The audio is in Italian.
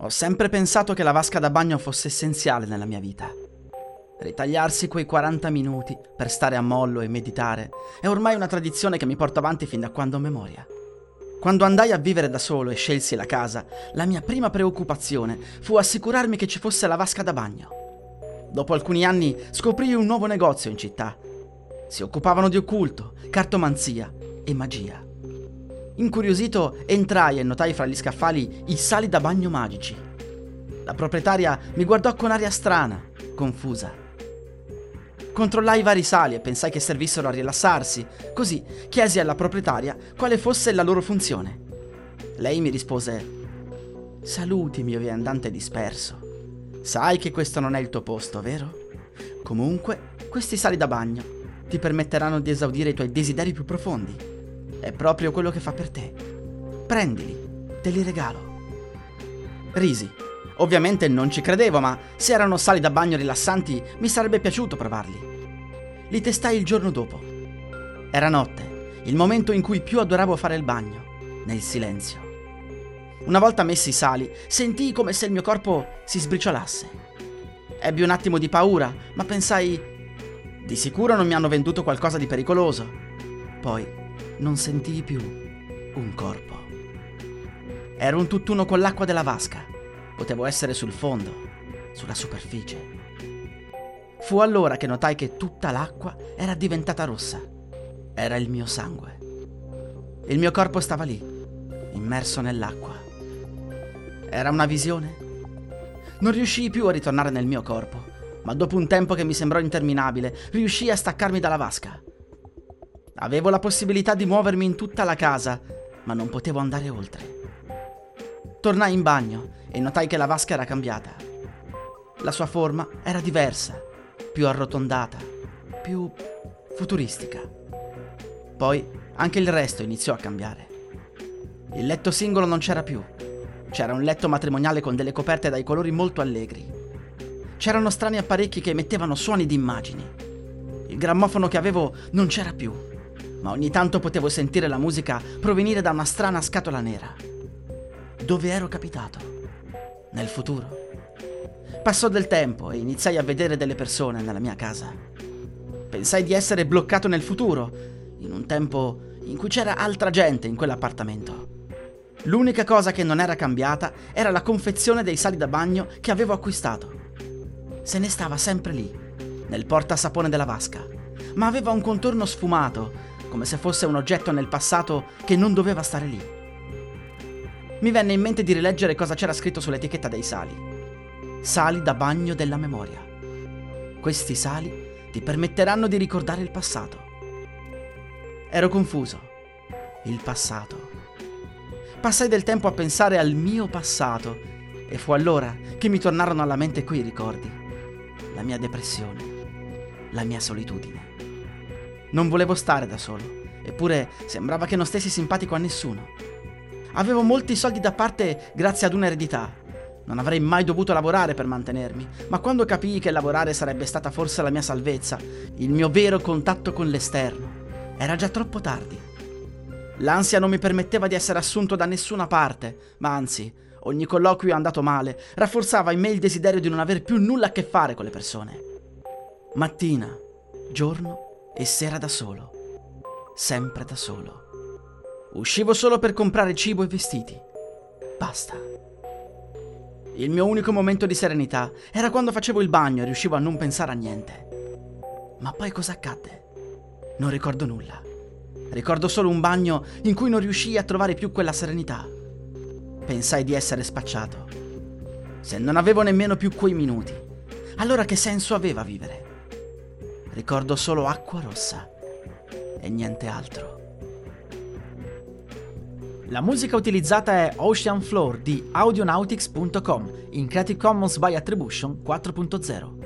Ho sempre pensato che la vasca da bagno fosse essenziale nella mia vita. Ritagliarsi quei 40 minuti per stare a mollo e meditare è ormai una tradizione che mi porto avanti fin da quando ho memoria. Quando andai a vivere da solo e scelsi la casa, la mia prima preoccupazione fu assicurarmi che ci fosse la vasca da bagno. Dopo alcuni anni scoprii un nuovo negozio in città. Si occupavano di occulto, cartomanzia e magia. Incuriosito entrai e notai fra gli scaffali i sali da bagno magici. La proprietaria mi guardò con aria strana, confusa. Controllai i vari sali e pensai che servissero a rilassarsi, così chiesi alla proprietaria quale fosse la loro funzione. Lei mi rispose: Saluti, mio viandante disperso. Sai che questo non è il tuo posto, vero? Comunque, questi sali da bagno ti permetteranno di esaudire i tuoi desideri più profondi. È proprio quello che fa per te. Prendili, te li regalo. Risi. Ovviamente non ci credevo, ma se erano sali da bagno rilassanti mi sarebbe piaciuto provarli. Li testai il giorno dopo. Era notte, il momento in cui più adoravo fare il bagno, nel silenzio. Una volta messi i sali, sentii come se il mio corpo si sbriciolasse. Ebbi un attimo di paura, ma pensai, di sicuro non mi hanno venduto qualcosa di pericoloso. Poi non sentii più un corpo. Ero un tutt'uno con l'acqua della vasca. Potevo essere sul fondo, sulla superficie. Fu allora che notai che tutta l'acqua era diventata rossa. Era il mio sangue. Il mio corpo stava lì, immerso nell'acqua. Era una visione? Non riuscii più a ritornare nel mio corpo, ma dopo un tempo che mi sembrò interminabile, riuscii a staccarmi dalla vasca. Avevo la possibilità di muovermi in tutta la casa, ma non potevo andare oltre. Tornai in bagno e notai che la vasca era cambiata. La sua forma era diversa, più arrotondata, più futuristica. Poi anche il resto iniziò a cambiare. Il letto singolo non c'era più. C'era un letto matrimoniale con delle coperte dai colori molto allegri. C'erano strani apparecchi che emettevano suoni di immagini. Il grammofono che avevo non c'era più ma ogni tanto potevo sentire la musica provenire da una strana scatola nera. Dove ero capitato? Nel futuro. Passò del tempo e iniziai a vedere delle persone nella mia casa. Pensai di essere bloccato nel futuro, in un tempo in cui c'era altra gente in quell'appartamento. L'unica cosa che non era cambiata era la confezione dei sali da bagno che avevo acquistato. Se ne stava sempre lì, nel portasapone della vasca, ma aveva un contorno sfumato come se fosse un oggetto nel passato che non doveva stare lì. Mi venne in mente di rileggere cosa c'era scritto sull'etichetta dei sali. Sali da bagno della memoria. Questi sali ti permetteranno di ricordare il passato. Ero confuso. Il passato. Passai del tempo a pensare al mio passato e fu allora che mi tornarono alla mente quei ricordi. La mia depressione, la mia solitudine. Non volevo stare da solo, eppure sembrava che non stessi simpatico a nessuno. Avevo molti soldi da parte grazie ad un'eredità. Non avrei mai dovuto lavorare per mantenermi, ma quando capii che lavorare sarebbe stata forse la mia salvezza, il mio vero contatto con l'esterno, era già troppo tardi. L'ansia non mi permetteva di essere assunto da nessuna parte, ma anzi, ogni colloquio andato male rafforzava in me il desiderio di non aver più nulla a che fare con le persone. Mattina, giorno e sera da solo. Sempre da solo. Uscivo solo per comprare cibo e vestiti. Basta. Il mio unico momento di serenità era quando facevo il bagno e riuscivo a non pensare a niente. Ma poi cosa accadde? Non ricordo nulla. Ricordo solo un bagno in cui non riuscii a trovare più quella serenità. Pensai di essere spacciato. Se non avevo nemmeno più quei minuti, allora che senso aveva vivere? Ricordo solo acqua rossa e niente altro. La musica utilizzata è Ocean Floor di audionautics.com in Creative Commons by Attribution 4.0.